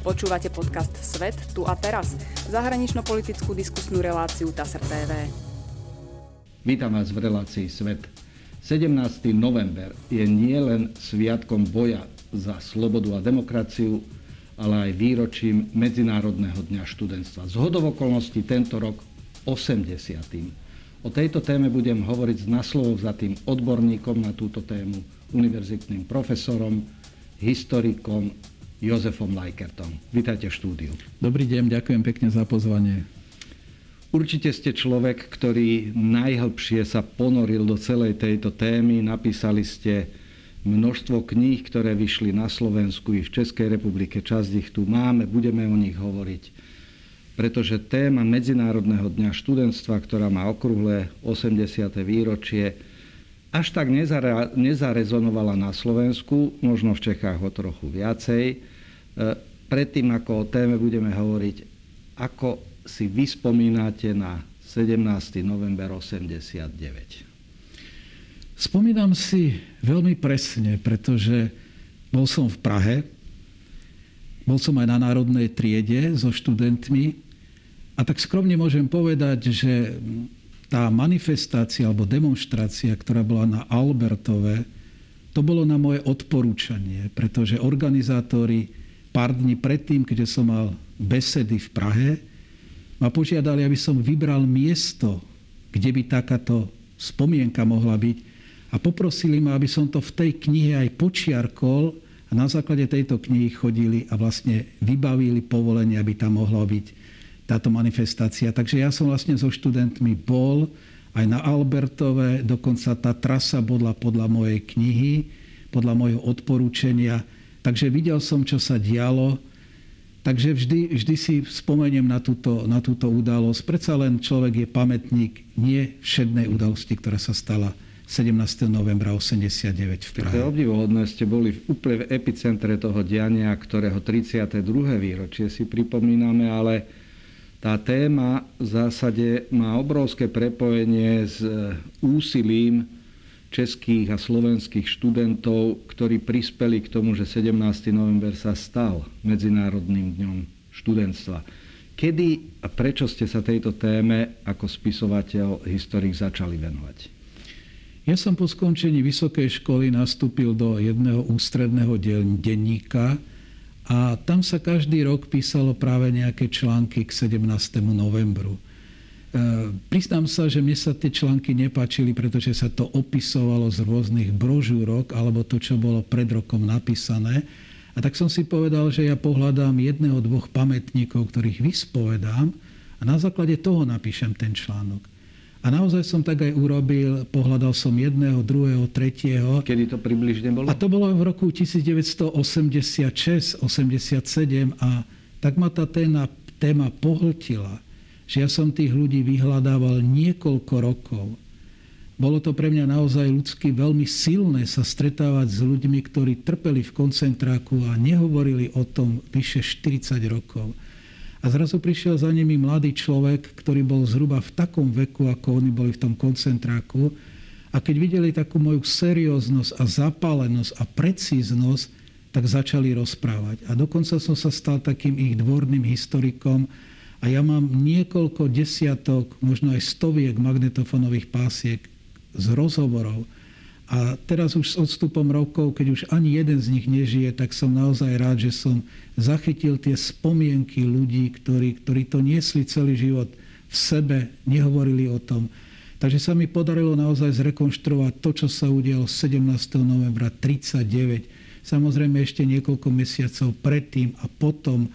Počúvate podcast Svet tu a teraz, zahranično-politickú diskusnú reláciu TASR TV. Vítam vás v relácii Svet. 17. november je nielen sviatkom boja za slobodu a demokraciu, ale aj výročím Medzinárodného dňa študentstva. Z hodov okolností tento rok 80. O tejto téme budem hovoriť s naslovov za tým odborníkom na túto tému, univerzitným profesorom, historikom Jozefom Lajkertom. Vítajte v štúdiu. Dobrý deň, ďakujem pekne za pozvanie. Určite ste človek, ktorý najhlbšie sa ponoril do celej tejto témy. Napísali ste množstvo kníh, ktoré vyšli na Slovensku i v Českej republike. Časť ich tu máme, budeme o nich hovoriť. Pretože téma Medzinárodného dňa študentstva, ktorá má okrúhle 80. výročie, až tak nezarezonovala na Slovensku, možno v Čechách o trochu viacej. E, predtým, ako o téme budeme hovoriť, ako si vyspomínate na 17. november 89? Spomínam si veľmi presne, pretože bol som v Prahe, bol som aj na národnej triede so študentmi a tak skromne môžem povedať, že tá manifestácia alebo demonstrácia, ktorá bola na Albertove, to bolo na moje odporúčanie, pretože organizátori pár dní predtým, keďže som mal besedy v Prahe, ma požiadali, aby som vybral miesto, kde by takáto spomienka mohla byť a poprosili ma, aby som to v tej knihe aj počiarkol a na základe tejto knihy chodili a vlastne vybavili povolenie, aby tam mohla byť táto manifestácia. Takže ja som vlastne so študentmi bol aj na Albertove, dokonca tá trasa bola podľa mojej knihy, podľa môjho odporúčania Takže videl som, čo sa dialo. Takže vždy, vždy si spomeniem na túto, na túto udalosť. Predsa len človek je pamätník nie všednej udalosti, ktorá sa stala 17. novembra 89 v Prahe. To je obdivuhodné, ste boli v úplne v epicentre toho diania, ktorého 32. výročie si pripomíname, ale tá téma v zásade má obrovské prepojenie s úsilím českých a slovenských študentov, ktorí prispeli k tomu, že 17. november sa stal Medzinárodným dňom študentstva. Kedy a prečo ste sa tejto téme ako spisovateľ, historik začali venovať? Ja som po skončení vysokej školy nastúpil do jedného ústredného denníka a tam sa každý rok písalo práve nejaké články k 17. novembru. E, priznám sa, že mne sa tie články nepáčili, pretože sa to opisovalo z rôznych brožúrok alebo to, čo bolo pred rokom napísané. A tak som si povedal, že ja pohľadám jedného, dvoch pamätníkov, ktorých vyspovedám a na základe toho napíšem ten článok. A naozaj som tak aj urobil, pohľadal som jedného, druhého, tretieho. Kedy to približne bolo? A to bolo v roku 1986, 87 a tak ma tá téma, téma pohltila že ja som tých ľudí vyhľadával niekoľko rokov. Bolo to pre mňa naozaj ľudsky veľmi silné sa stretávať s ľuďmi, ktorí trpeli v koncentráku a nehovorili o tom vyše 40 rokov. A zrazu prišiel za nimi mladý človek, ktorý bol zhruba v takom veku, ako oni boli v tom koncentráku. A keď videli takú moju serióznosť a zapálenosť a precíznosť, tak začali rozprávať. A dokonca som sa stal takým ich dvorným historikom, a ja mám niekoľko desiatok, možno aj stoviek magnetofónových pásiek z rozhovorov. A teraz už s odstupom rokov, keď už ani jeden z nich nežije, tak som naozaj rád, že som zachytil tie spomienky ľudí, ktorí, ktorí to niesli celý život v sebe, nehovorili o tom. Takže sa mi podarilo naozaj zrekonštruovať to, čo sa udialo 17. novembra 1939. Samozrejme ešte niekoľko mesiacov predtým a potom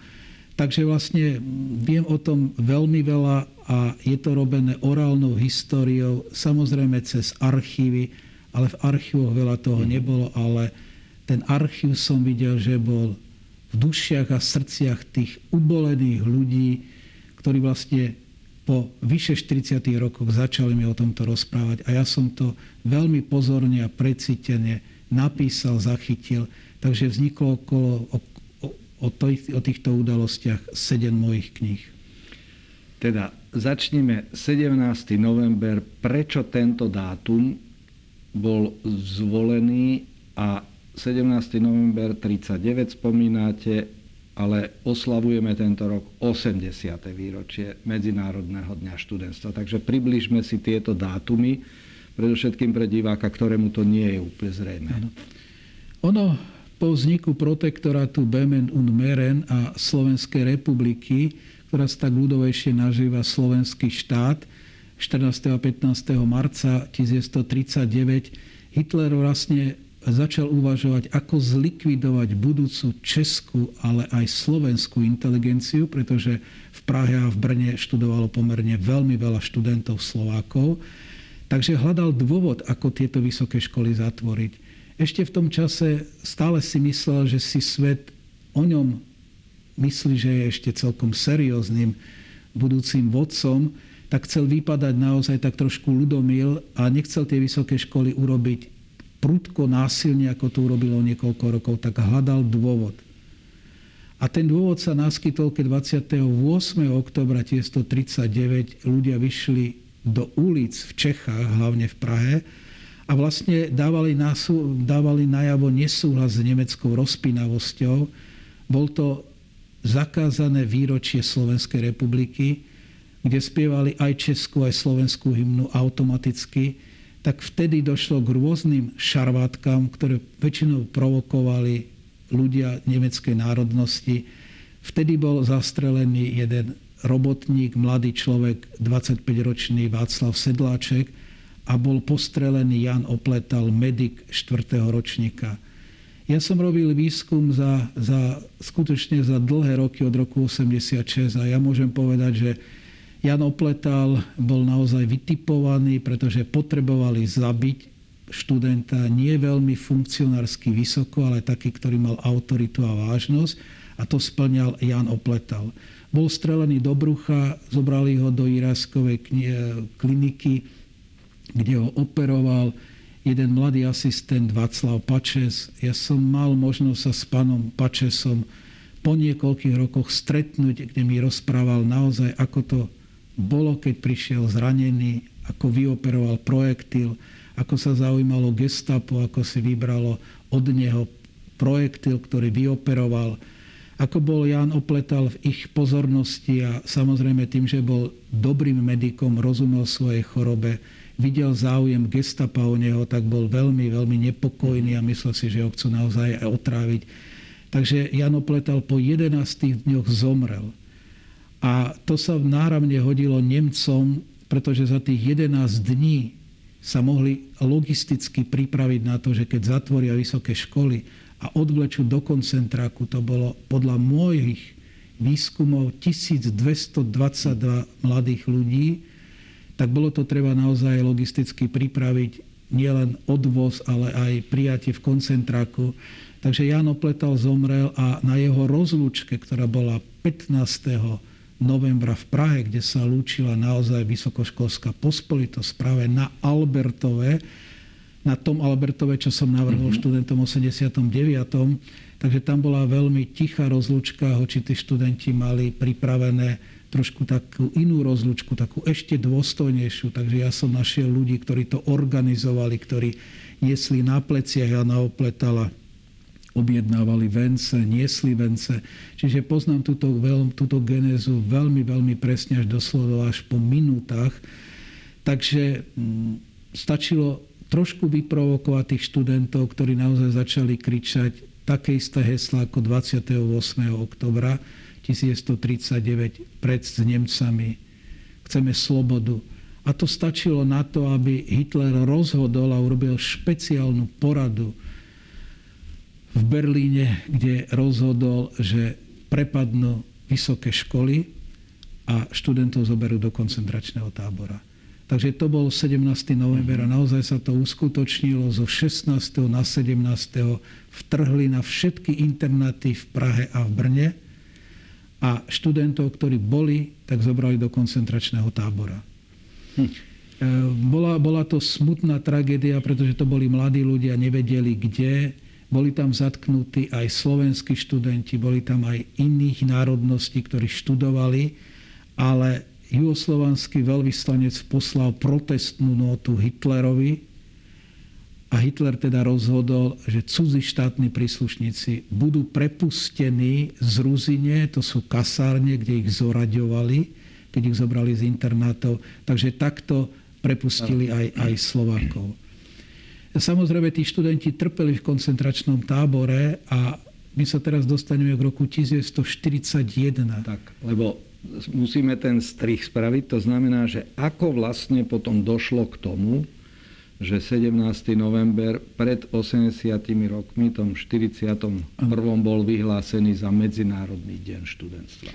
Takže vlastne viem o tom veľmi veľa a je to robené orálnou históriou, samozrejme cez archívy, ale v archívoch veľa toho mhm. nebolo, ale ten archív som videl, že bol v dušiach a srdciach tých ubolených ľudí, ktorí vlastne po vyše 40 rokoch začali mi o tomto rozprávať a ja som to veľmi pozorne a precítene napísal, zachytil, takže vzniklo okolo, o, tých, o týchto udalostiach sedem mojich kníh. Teda začneme 17. november. Prečo tento dátum bol zvolený a 17. november 39 spomínate, ale oslavujeme tento rok 80. výročie Medzinárodného dňa študentstva. Takže približme si tieto dátumy, predovšetkým pre diváka, ktorému to nie je úplne zrejme. Ano. Ono po vzniku protektorátu Bemen und Meren a Slovenskej republiky, ktorá sa tak ľudovejšie nažíva Slovenský štát, 14. a 15. marca 1939 Hitler vlastne začal uvažovať, ako zlikvidovať budúcu českú, ale aj slovenskú inteligenciu, pretože v Prahe a v Brne študovalo pomerne veľmi veľa študentov Slovákov. Takže hľadal dôvod, ako tieto vysoké školy zatvoriť. Ešte v tom čase stále si myslel, že si svet o ňom myslí, že je ešte celkom serióznym budúcim vodcom, tak chcel vypadať naozaj tak trošku ľudomil a nechcel tie vysoké školy urobiť prudko násilne, ako to urobilo niekoľko rokov, tak hľadal dôvod. A ten dôvod sa naskytol, keď 28. oktobra 1939 ľudia vyšli do ulic v Čechách, hlavne v Prahe, a vlastne dávali, násu, dávali najavo nesúhlas s nemeckou rozpínavosťou. Bol to zakázané výročie Slovenskej republiky, kde spievali aj českú, aj slovenskú hymnu automaticky, tak vtedy došlo k rôznym šarvátkam, ktoré väčšinou provokovali ľudia nemeckej národnosti. Vtedy bol zastrelený jeden robotník, mladý človek, 25-ročný Václav Sedláček a bol postrelený Jan Opletal, medic 4. ročníka. Ja som robil výskum za, za, skutočne za dlhé roky od roku 86 a ja môžem povedať, že Jan Opletal bol naozaj vytipovaný, pretože potrebovali zabiť študenta nie veľmi funkcionársky vysoko, ale taký, ktorý mal autoritu a vážnosť. A to splňal Jan Opletal. Bol strelený do brucha, zobrali ho do Iráskovej kliniky, kde ho operoval jeden mladý asistent Václav Pačes. Ja som mal možnosť sa s pánom Pačesom po niekoľkých rokoch stretnúť, kde mi rozprával naozaj, ako to bolo, keď prišiel zranený, ako vyoperoval projektil, ako sa zaujímalo gestapo, ako si vybralo od neho projektil, ktorý vyoperoval, ako bol Jan opletal v ich pozornosti a samozrejme tým, že bol dobrým medikom, rozumel svojej chorobe, videl záujem gestapa o neho, tak bol veľmi, veľmi nepokojný a myslel si, že ho chcú naozaj otráviť. Takže Jan opletal po 11 dňoch zomrel. A to sa náramne hodilo Nemcom, pretože za tých 11 dní sa mohli logisticky pripraviť na to, že keď zatvoria vysoké školy a odvlečú do koncentráku, to bolo podľa mojich výskumov 1222 mladých ľudí, tak bolo to treba naozaj logisticky pripraviť nielen odvoz, ale aj prijatie v koncentráku. Takže Jan Opletal zomrel a na jeho rozlúčke, ktorá bola 15 novembra v Prahe, kde sa lúčila naozaj vysokoškolská pospolitosť práve na Albertove, na tom Albertove, čo som navrhol mm-hmm. študentom 89. Takže tam bola veľmi tichá rozlúčka, hoči tí študenti mali pripravené trošku takú inú rozlúčku, takú ešte dôstojnejšiu. Takže ja som našiel ľudí, ktorí to organizovali, ktorí niesli na pleciach a na opletala objednávali vence, niesli vence. Čiže poznám túto, veľ, túto genézu veľmi, veľmi presne až doslova až po minútach. Takže m, mm, stačilo trošku vyprovokovať tých študentov, ktorí naozaj začali kričať také isté hesla ako 28. oktobra 1939 pred s Nemcami. Chceme slobodu. A to stačilo na to, aby Hitler rozhodol a urobil špeciálnu poradu v Berlíne, kde rozhodol, že prepadnú vysoké školy a študentov zoberú do koncentračného tábora. Takže to bol 17. november a naozaj sa to uskutočnilo zo 16. na 17. vtrhli na všetky internáty v Prahe a v Brne a študentov, ktorí boli, tak zobrali do koncentračného tábora. Hm. Bola, bola to smutná tragédia, pretože to boli mladí ľudia, nevedeli kde, boli tam zatknutí aj slovenskí študenti, boli tam aj iných národností, ktorí študovali, ale juhoslovanský veľvyslanec poslal protestnú notu Hitlerovi a Hitler teda rozhodol, že cudzí štátni príslušníci budú prepustení z Ruzine, to sú kasárne, kde ich zoraďovali, keď ich zobrali z internátov. Takže takto prepustili aj, aj Slovákov. Samozrejme, tí študenti trpeli v koncentračnom tábore a my sa teraz dostaneme k roku 1941. Tak, lebo musíme ten strich spraviť. To znamená, že ako vlastne potom došlo k tomu, že 17. november pred 80 rokmi, tom 41. bol vyhlásený za Medzinárodný deň študentstva.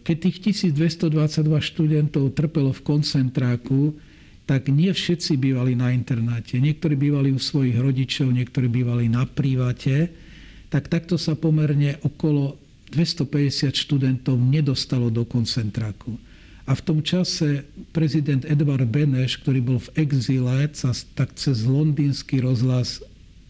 Keď tých 1222 študentov trpelo v koncentráku, tak nie všetci bývali na internáte. Niektorí bývali u svojich rodičov, niektorí bývali na private. Tak takto sa pomerne okolo 250 študentov nedostalo do koncentráku. A v tom čase prezident Edvard Beneš, ktorý bol v exíle, sa tak cez londýnsky rozhlas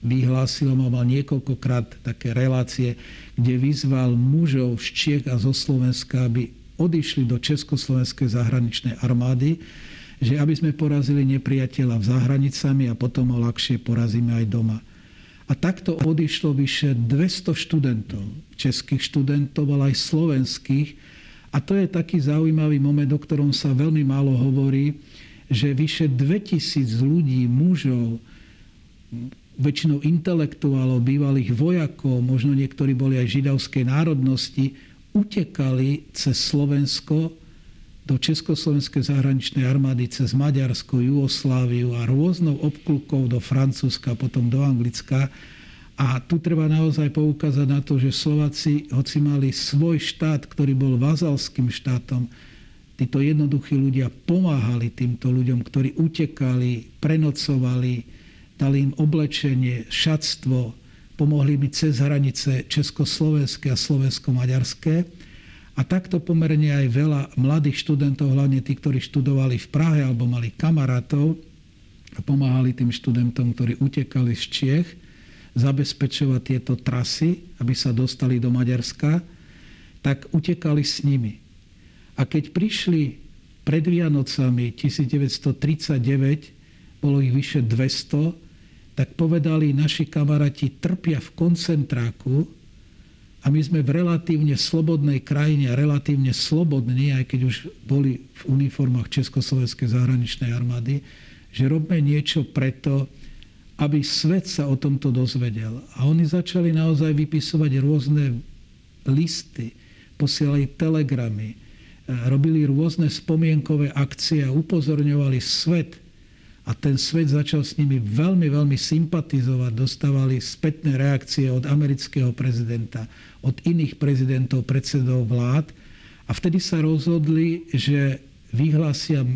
vyhlásil, mal niekoľkokrát také relácie, kde vyzval mužov z Čiech a zo Slovenska, aby odišli do Československej zahraničnej armády, že aby sme porazili nepriateľa v zahranicami a potom ho ľahšie porazíme aj doma. A takto odišlo vyše 200 študentov, českých študentov, ale aj slovenských, a to je taký zaujímavý moment, o ktorom sa veľmi málo hovorí, že vyše 2000 ľudí, mužov, väčšinou intelektuálov, bývalých vojakov, možno niektorí boli aj židovskej národnosti, utekali cez Slovensko do Československej zahraničnej armády cez Maďarsko, Jugosláviu a rôznou obklukou do Francúzska, potom do Anglicka a tu treba naozaj poukázať na to, že Slováci, hoci mali svoj štát, ktorý bol vazalským štátom, títo jednoduchí ľudia pomáhali týmto ľuďom, ktorí utekali, prenocovali, dali im oblečenie, šatstvo, pomohli mi cez hranice Československé a Slovensko-Maďarské. A takto pomerne aj veľa mladých študentov, hlavne tí, ktorí študovali v Prahe alebo mali kamarátov, pomáhali tým študentom, ktorí utekali z Čiech zabezpečovať tieto trasy, aby sa dostali do Maďarska, tak utekali s nimi. A keď prišli pred Vianocami 1939, bolo ich vyše 200, tak povedali naši kamaráti trpia v koncentráku a my sme v relatívne slobodnej krajine relatívne slobodní, aj keď už boli v uniformách Československej zahraničnej armády, že robme niečo preto, aby svet sa o tomto dozvedel. A oni začali naozaj vypisovať rôzne listy, posielali telegramy, e, robili rôzne spomienkové akcie a upozorňovali svet. A ten svet začal s nimi veľmi, veľmi sympatizovať. Dostávali spätné reakcie od amerického prezidenta, od iných prezidentov, predsedov vlád. A vtedy sa rozhodli, že vyhlásia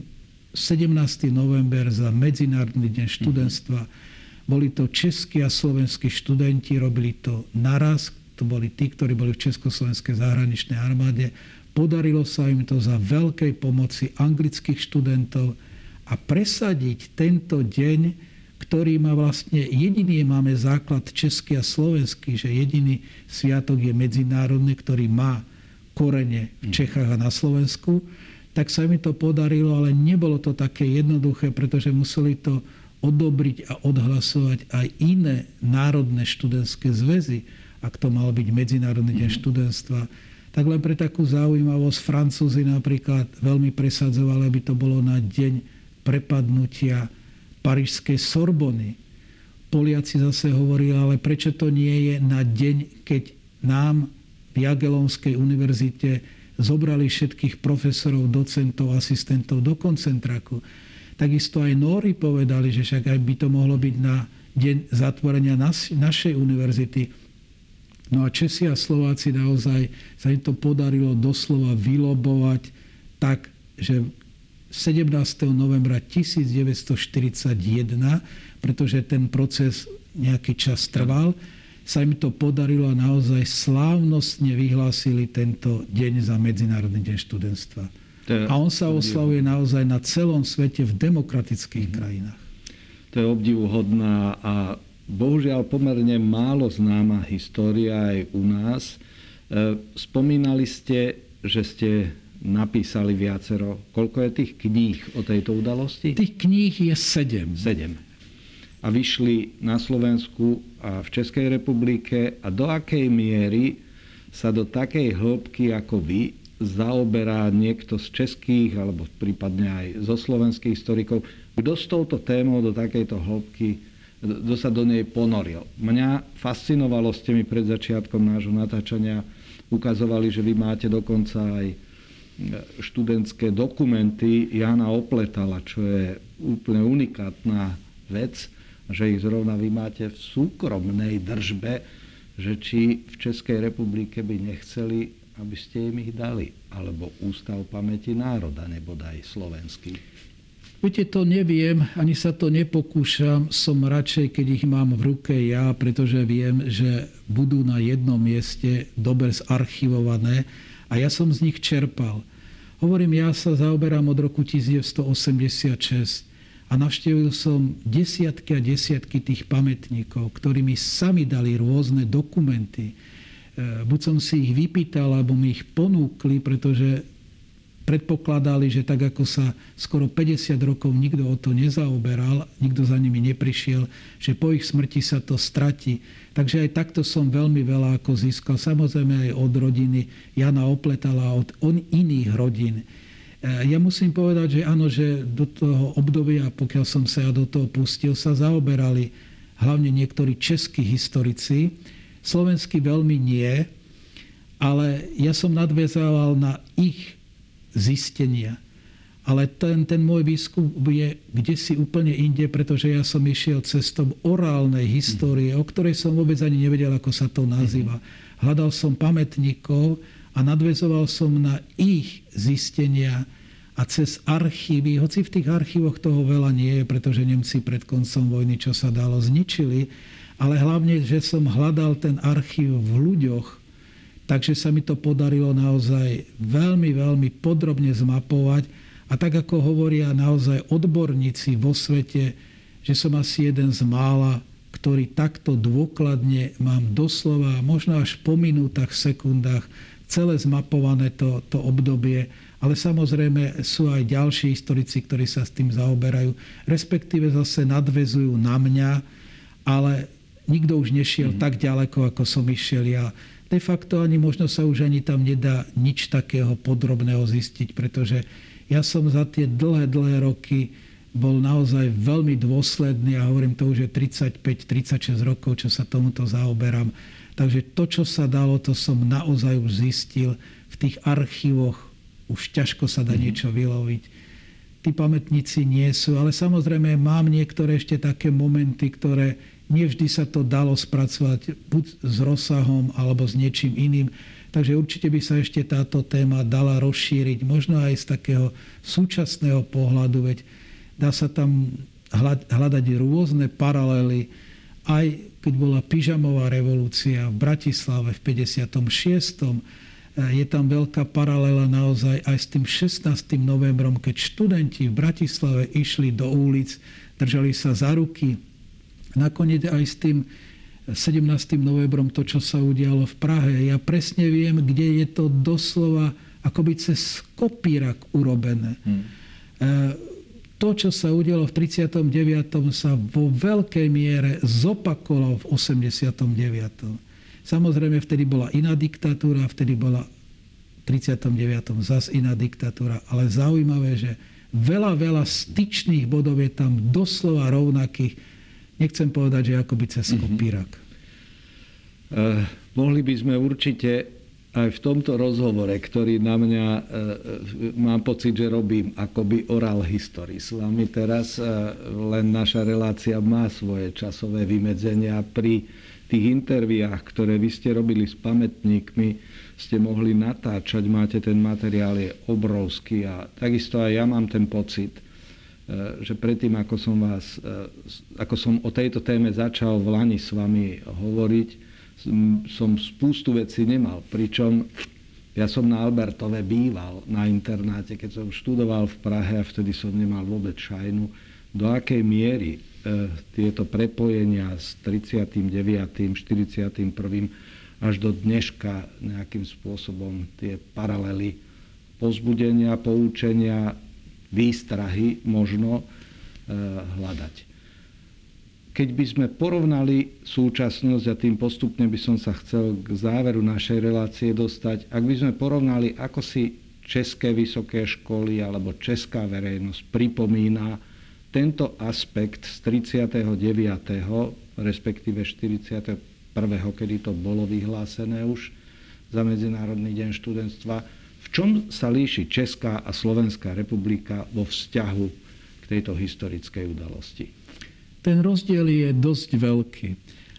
17. november za Medzinárodný deň študentstva. Mm-hmm boli to českí a slovenskí študenti, robili to naraz, to boli tí, ktorí boli v Československej zahraničnej armáde. Podarilo sa im to za veľkej pomoci anglických študentov a presadiť tento deň, ktorý má vlastne, jediný máme základ český a slovenský, že jediný sviatok je medzinárodný, ktorý má korene v Čechách a na Slovensku, tak sa mi to podarilo, ale nebolo to také jednoduché, pretože museli to odobriť a odhlasovať aj iné národné študentské zväzy, ak to mal byť Medzinárodný deň mhm. študentstva, tak len pre takú zaujímavosť Francúzi napríklad veľmi presadzovali, aby to bolo na deň prepadnutia Parížskej Sorbony. Poliaci zase hovorili, ale prečo to nie je na deň, keď nám v Jagelonskej univerzite zobrali všetkých profesorov, docentov, asistentov do koncentráku. Takisto aj Nóri povedali, že však aj by to mohlo byť na deň zatvorenia našej univerzity. No a Česi a Slováci naozaj sa im to podarilo doslova vylobovať tak, že 17. novembra 1941, pretože ten proces nejaký čas trval, sa im to podarilo a naozaj slávnostne vyhlásili tento deň za Medzinárodný deň študentstva. A on sa oslavuje naozaj na celom svete v demokratických mm-hmm. krajinách. To je obdivuhodná a bohužiaľ pomerne málo známa história aj u nás. E, spomínali ste, že ste napísali viacero. Koľko je tých kníh o tejto udalosti? Tých kníh je sedem. Sedem. a vyšli na Slovensku a v Českej republike a do akej miery sa do takej hĺbky ako vy zaoberá niekto z českých alebo prípadne aj zo slovenských historikov, kto s touto témou do takejto hĺbky, kto sa do nej ponoril. Mňa fascinovalo, ste mi pred začiatkom nášho natáčania ukazovali, že vy máte dokonca aj študentské dokumenty Jana Opletala, čo je úplne unikátna vec že ich zrovna vy máte v súkromnej držbe, že či v Českej republike by nechceli, aby ste im ich dali. Alebo Ústav pamäti národa, nebodaj slovenský. Viete, to neviem, ani sa to nepokúšam. Som radšej, keď ich mám v ruke ja, pretože viem, že budú na jednom mieste dobre zarchivované a ja som z nich čerpal. Hovorím, ja sa zaoberám od roku 1986 a navštívil som desiatky a desiatky tých pamätníkov, ktorí mi sami dali rôzne dokumenty. E, buď som si ich vypýtal, alebo mi ich ponúkli, pretože predpokladali, že tak ako sa skoro 50 rokov nikto o to nezaoberal, nikto za nimi neprišiel, že po ich smrti sa to stratí. Takže aj takto som veľmi veľa ako získal. Samozrejme aj od rodiny Jana Opletala, od iných rodín. E, ja musím povedať, že áno, že do toho obdobia, pokiaľ som sa ja do toho pustil, sa zaoberali hlavne niektorí českí historici. Slovenskí veľmi nie, ale ja som nadvezával na ich zistenia. Ale ten, ten môj výskum je kde si úplne inde, pretože ja som išiel cestom orálnej histórie, o ktorej som vôbec ani nevedel, ako sa to nazýva. Hľadal som pamätníkov a nadvezoval som na ich zistenia a cez archívy, hoci v tých archívoch toho veľa nie je, pretože Nemci pred koncom vojny, čo sa dalo, zničili, ale hlavne, že som hľadal ten archív v ľuďoch, takže sa mi to podarilo naozaj veľmi, veľmi podrobne zmapovať a tak ako hovoria naozaj odborníci vo svete, že som asi jeden z mála, ktorý takto dôkladne mám doslova, možno až po minútach, sekundách, celé zmapované to, to obdobie ale samozrejme sú aj ďalší historici, ktorí sa s tým zaoberajú, respektíve zase nadvezujú na mňa, ale nikto už nešiel mm. tak ďaleko, ako som išiel ja. De facto ani možno sa už ani tam nedá nič takého podrobného zistiť, pretože ja som za tie dlhé, dlhé roky bol naozaj veľmi dôsledný a hovorím to už je 35-36 rokov, čo sa tomuto zaoberám. Takže to, čo sa dalo, to som naozaj už zistil v tých archívoch už ťažko sa dá mm-hmm. niečo vyloviť. Tí pamätníci nie sú, ale samozrejme mám niektoré ešte také momenty, ktoré nevždy sa to dalo spracovať buď s rozsahom alebo s niečím iným. Takže určite by sa ešte táto téma dala rozšíriť, možno aj z takého súčasného pohľadu, veď dá sa tam hľadať rôzne paralely, aj keď bola pyžamová revolúcia v Bratislave v 56 je tam veľká paralela naozaj aj s tým 16. novembrom, keď študenti v Bratislave išli do ulic, držali sa za ruky. Nakoniec aj s tým 17. novembrom to, čo sa udialo v Prahe. Ja presne viem, kde je to doslova akoby cez kopírak urobené. Hmm. To, čo sa udialo v 39. sa vo veľkej miere zopakovalo v 89. Samozrejme, vtedy bola iná diktatúra, vtedy bola v 39. zas iná diktatúra. Ale zaujímavé, že veľa, veľa styčných bodov je tam doslova rovnakých. Nechcem povedať, že akoby cez mm-hmm. kopírak. Uh, mohli by sme určite aj v tomto rozhovore, ktorý na mňa, uh, mám pocit, že robím akoby oral history s vami teraz, uh, len naša relácia má svoje časové vymedzenia pri tých interviách, ktoré vy ste robili s pamätníkmi, ste mohli natáčať, máte ten materiál, je obrovský a takisto aj ja mám ten pocit, e, že predtým, ako som, vás, e, ako som o tejto téme začal v Lani s vami hovoriť, som spústu vecí nemal. Pričom ja som na Albertove býval na internáte, keď som študoval v Prahe a vtedy som nemal vôbec šajnu, do akej miery E, tieto prepojenia s 39., 41. až do dneška nejakým spôsobom tie paralely pozbudenia, poučenia, výstrahy možno e, hľadať. keď by sme porovnali súčasnosť, a tým postupne by som sa chcel k záveru našej relácie dostať, ak by sme porovnali, ako si české vysoké školy alebo česká verejnosť pripomína tento aspekt z 39. respektíve 41. kedy to bolo vyhlásené už za Medzinárodný deň študentstva, v čom sa líši Česká a Slovenská republika vo vzťahu k tejto historickej udalosti? Ten rozdiel je dosť veľký.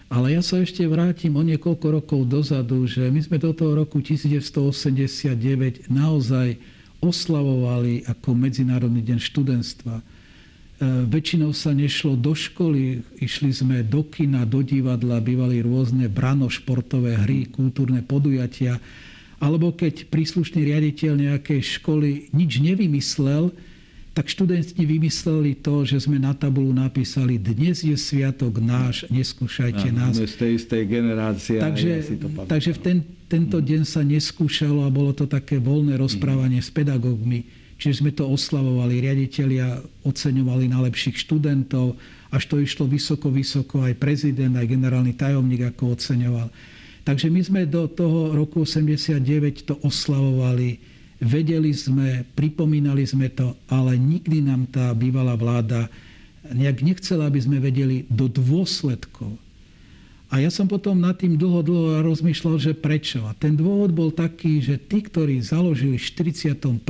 Ale ja sa ešte vrátim o niekoľko rokov dozadu, že my sme do toho roku 1989 naozaj oslavovali ako Medzinárodný deň študentstva. E, väčšinou sa nešlo do školy, išli sme do kina, do divadla, bývali rôzne brano, športové hry, kultúrne podujatia. Alebo keď príslušný riaditeľ nejakej školy nič nevymyslel, tak študenti vymysleli to, že sme na tabulu napísali dnes je sviatok náš, neskúšajte Áno, nás. z tej istej generácie. Takže, ja si to takže v ten, tento deň sa neskúšalo a bolo to také voľné rozprávanie mm. s pedagógmi. Čiže sme to oslavovali, riaditeľia oceňovali najlepších študentov, až to išlo vysoko, vysoko, aj prezident, aj generálny tajomník ako oceňoval. Takže my sme do toho roku 89 to oslavovali Vedeli sme, pripomínali sme to, ale nikdy nám tá bývalá vláda nejak nechcela, aby sme vedeli do dôsledkov. A ja som potom nad tým dlho, dlho rozmýšľal, že prečo. A ten dôvod bol taký, že tí, ktorí založili v 41.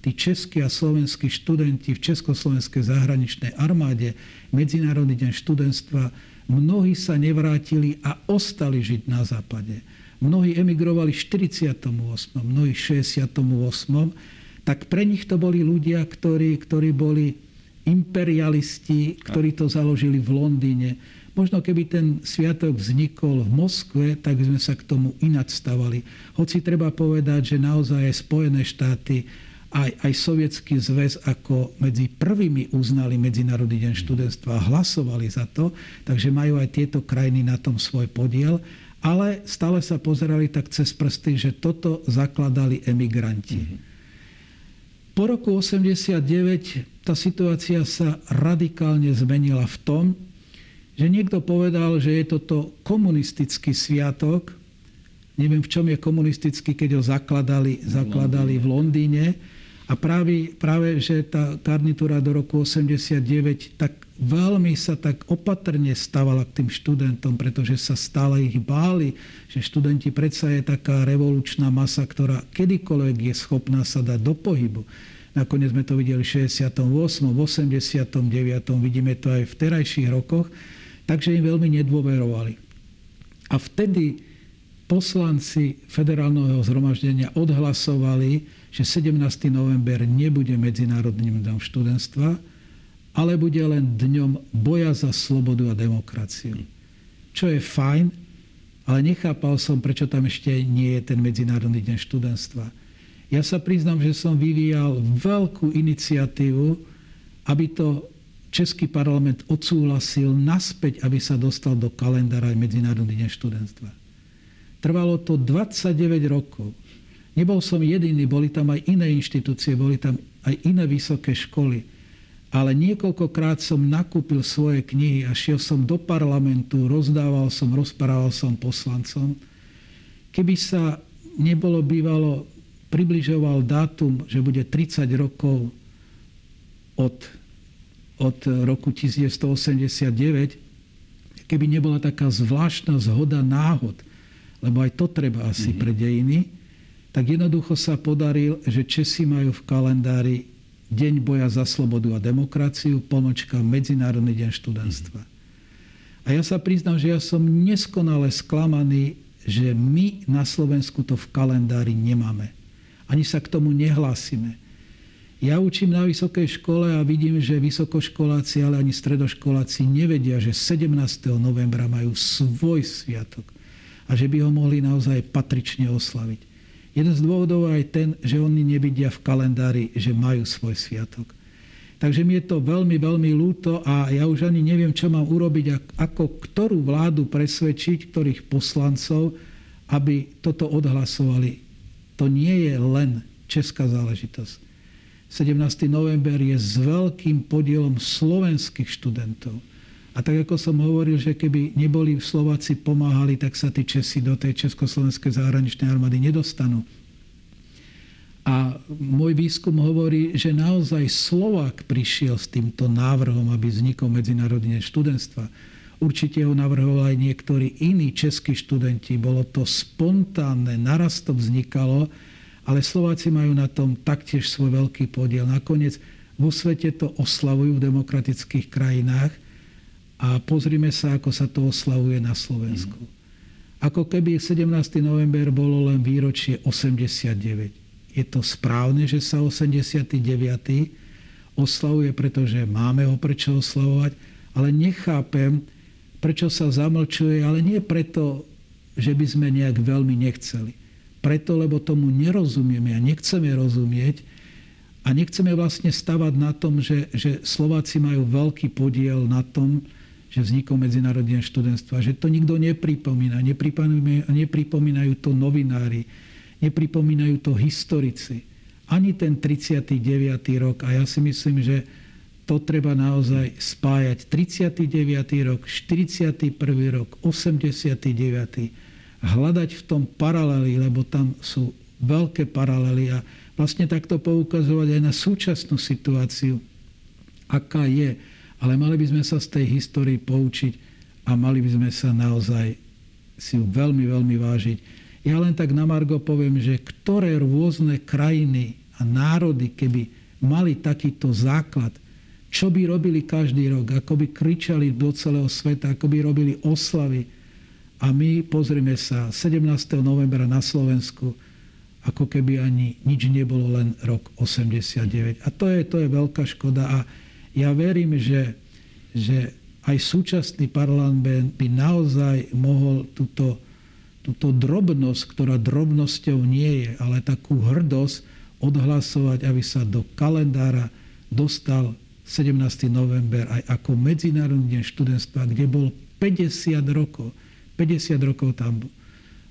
tí českí a slovenskí študenti v Československej zahraničnej armáde Medzinárodný deň študentstva, mnohí sa nevrátili a ostali žiť na západe mnohí emigrovali v 48., mnohí v 68., tak pre nich to boli ľudia, ktorí, ktorí boli imperialisti, ktorí to založili v Londýne. Možno keby ten sviatok vznikol v Moskve, tak by sme sa k tomu ináč stavali. Hoci treba povedať, že naozaj aj Spojené štáty, aj, aj Sovietský zväz ako medzi prvými uznali Medzinárodný deň študentstva a hlasovali za to, takže majú aj tieto krajiny na tom svoj podiel ale stále sa pozerali tak cez prsty, že toto zakladali emigranti. Mm-hmm. Po roku 89 tá situácia sa radikálne zmenila v tom, že niekto povedal, že je toto komunistický sviatok. Neviem, v čom je komunistický, keď ho zakladali, zakladali v Londýne. A práve, práve že tá garnitúra do roku 89 tak veľmi sa tak opatrne stávala k tým študentom, pretože sa stále ich báli, že študenti predsa je taká revolučná masa, ktorá kedykoľvek je schopná sa dať do pohybu. Nakoniec sme to videli v 68., v 89., vidíme to aj v terajších rokoch, takže im veľmi nedôverovali. A vtedy poslanci federálneho zhromaždenia odhlasovali, že 17. november nebude Medzinárodným dňom študentstva, ale bude len dňom boja za slobodu a demokraciu. Čo je fajn, ale nechápal som, prečo tam ešte nie je ten Medzinárodný deň študentstva. Ja sa priznám, že som vyvíjal veľkú iniciatívu, aby to Český parlament odsúhlasil naspäť, aby sa dostal do kalendára Medzinárodný deň študentstva. Trvalo to 29 rokov. Nebol som jediný, boli tam aj iné inštitúcie, boli tam aj iné vysoké školy ale niekoľkokrát som nakúpil svoje knihy a šiel som do parlamentu, rozdával som, rozprával som poslancom. Keby sa nebolo bývalo, približoval dátum, že bude 30 rokov od, od roku 1989, keby nebola taká zvláštna zhoda náhod, lebo aj to treba asi mm-hmm. pre dejiny, tak jednoducho sa podaril, že Česi majú v kalendári Deň boja za slobodu a demokraciu, pomočka Medzinárodný deň študentstva. A ja sa priznám, že ja som neskonale sklamaný, že my na Slovensku to v kalendári nemáme. Ani sa k tomu nehlásime. Ja učím na vysokej škole a vidím, že vysokoškoláci, ale ani stredoškoláci nevedia, že 17. novembra majú svoj sviatok a že by ho mohli naozaj patrične oslaviť. Jeden z dôvodov aj ten, že oni nevidia v kalendári, že majú svoj sviatok. Takže mi je to veľmi, veľmi ľúto a ja už ani neviem, čo mám urobiť, ako ktorú vládu presvedčiť, ktorých poslancov, aby toto odhlasovali. To nie je len česká záležitosť. 17. november je s veľkým podielom slovenských študentov. A tak ako som hovoril, že keby neboli Slováci pomáhali, tak sa tí Česi do tej Československej zahraničnej armády nedostanú. A môj výskum hovorí, že naozaj Slovák prišiel s týmto návrhom, aby vznikol medzinárodné študentstva. Určite ho navrhovali aj niektorí iní českí študenti. Bolo to spontánne, naraz to vznikalo, ale Slováci majú na tom taktiež svoj veľký podiel. Nakoniec vo svete to oslavujú v demokratických krajinách a pozrime sa, ako sa to oslavuje na Slovensku. Ako keby 17. november bolo len výročie 89 je to správne, že sa 89. oslavuje, pretože máme ho prečo oslavovať, ale nechápem, prečo sa zamlčuje, ale nie preto, že by sme nejak veľmi nechceli. Preto, lebo tomu nerozumieme a nechceme rozumieť a nechceme vlastne stavať na tom, že, že Slováci majú veľký podiel na tom, že vznikol medzinárodné študentstvo. Že to nikto nepripomína. Nepripomínajú, nepripomínajú to novinári nepripomínajú to historici. Ani ten 39. rok. A ja si myslím, že to treba naozaj spájať. 39. rok, 41. rok, 89. Hľadať v tom paralely, lebo tam sú veľké paralely a vlastne takto poukazovať aj na súčasnú situáciu, aká je. Ale mali by sme sa z tej histórii poučiť a mali by sme sa naozaj si ju veľmi, veľmi vážiť. Ja len tak na Margo poviem, že ktoré rôzne krajiny a národy, keby mali takýto základ, čo by robili každý rok, ako by kričali do celého sveta, ako by robili oslavy. A my, pozrime sa, 17. novembra na Slovensku, ako keby ani nič nebolo, len rok 89. A to je, to je veľká škoda. A ja verím, že, že aj súčasný parlament by naozaj mohol túto túto drobnosť, ktorá drobnosťou nie je, ale takú hrdosť odhlasovať, aby sa do kalendára dostal 17. november aj ako Medzinárodný deň študentstva, kde bol 50 rokov. 50 rokov tam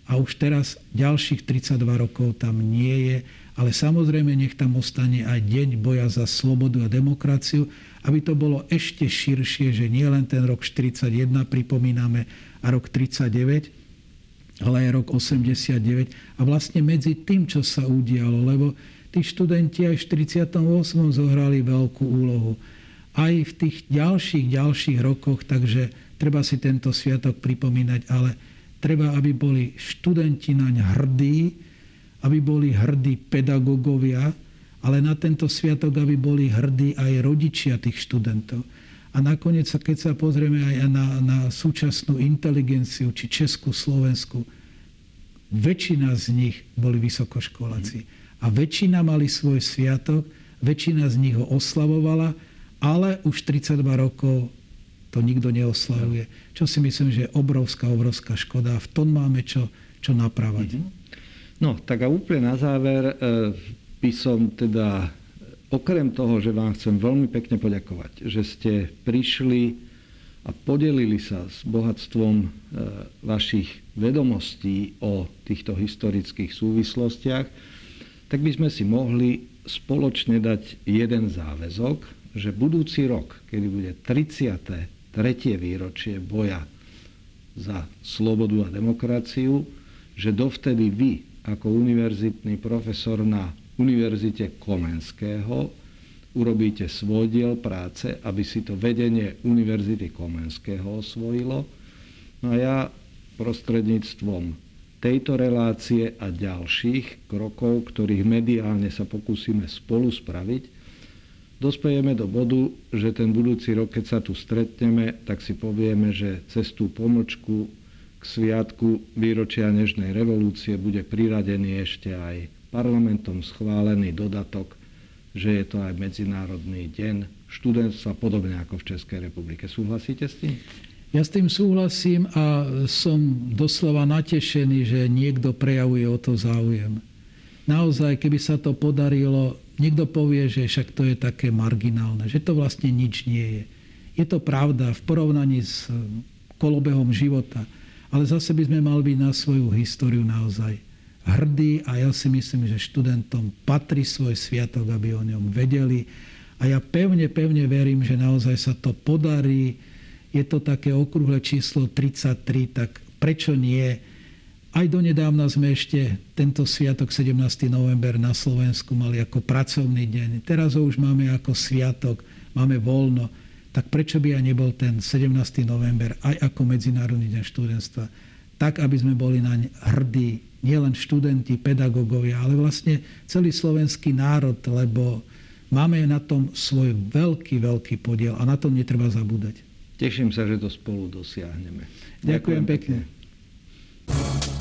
a už teraz ďalších 32 rokov tam nie je, ale samozrejme nech tam ostane aj deň boja za slobodu a demokraciu, aby to bolo ešte širšie, že nie len ten rok 41 pripomíname a rok 39, ale aj rok 89 a vlastne medzi tým, čo sa udialo, lebo tí študenti aj v 48. zohrali veľkú úlohu. Aj v tých ďalších, ďalších rokoch, takže treba si tento sviatok pripomínať, ale treba, aby boli študenti naň hrdí, aby boli hrdí pedagógovia, ale na tento sviatok, aby boli hrdí aj rodičia tých študentov. A nakoniec, keď sa pozrieme aj na, na súčasnú inteligenciu, či Česku, Slovensku, väčšina z nich boli vysokoškoláci. A väčšina mali svoj sviatok, väčšina z nich ho oslavovala, ale už 32 rokov to nikto neoslavuje. Čo si myslím, že je obrovská, obrovská škoda. V tom máme čo, čo napravať. Mhm. No, tak a úplne na záver e, by som teda okrem toho, že vám chcem veľmi pekne poďakovať, že ste prišli a podelili sa s bohatstvom e, vašich vedomostí o týchto historických súvislostiach, tak by sme si mohli spoločne dať jeden záväzok, že budúci rok, kedy bude 33. výročie boja za slobodu a demokraciu, že dovtedy vy ako univerzitný profesor na Univerzite Komenského urobíte svoj diel práce, aby si to vedenie Univerzity Komenského osvojilo. No a ja prostredníctvom tejto relácie a ďalších krokov, ktorých mediálne sa pokúsime spolu spraviť, dospejeme do bodu, že ten budúci rok, keď sa tu stretneme, tak si povieme, že cez tú k sviatku výročia Nežnej revolúcie bude priradený ešte aj parlamentom schválený dodatok, že je to aj Medzinárodný deň študentstva, podobne ako v Českej republike. Súhlasíte s tým? Ja s tým súhlasím a som doslova natešený, že niekto prejavuje o to záujem. Naozaj, keby sa to podarilo, niekto povie, že však to je také marginálne, že to vlastne nič nie je. Je to pravda v porovnaní s kolobehom života, ale zase by sme mali byť na svoju históriu naozaj hrdí a ja si myslím, že študentom patrí svoj sviatok, aby o ňom vedeli. A ja pevne, pevne verím, že naozaj sa to podarí. je to také okrúhle číslo 33, tak prečo nie? Aj donedávna sme ešte tento sviatok 17. november na Slovensku mali ako pracovný deň. Teraz ho už máme ako sviatok, máme voľno. Tak prečo by aj nebol ten 17. november aj ako Medzinárodný deň študentstva? Tak, aby sme boli naň hrdí, nielen študenti, pedagógovia, ale vlastne celý slovenský národ, lebo máme na tom svoj veľký, veľký podiel a na tom netreba zabúdať. Teším sa, že to spolu dosiahneme. Ďakujem, Ďakujem pekne. pekne.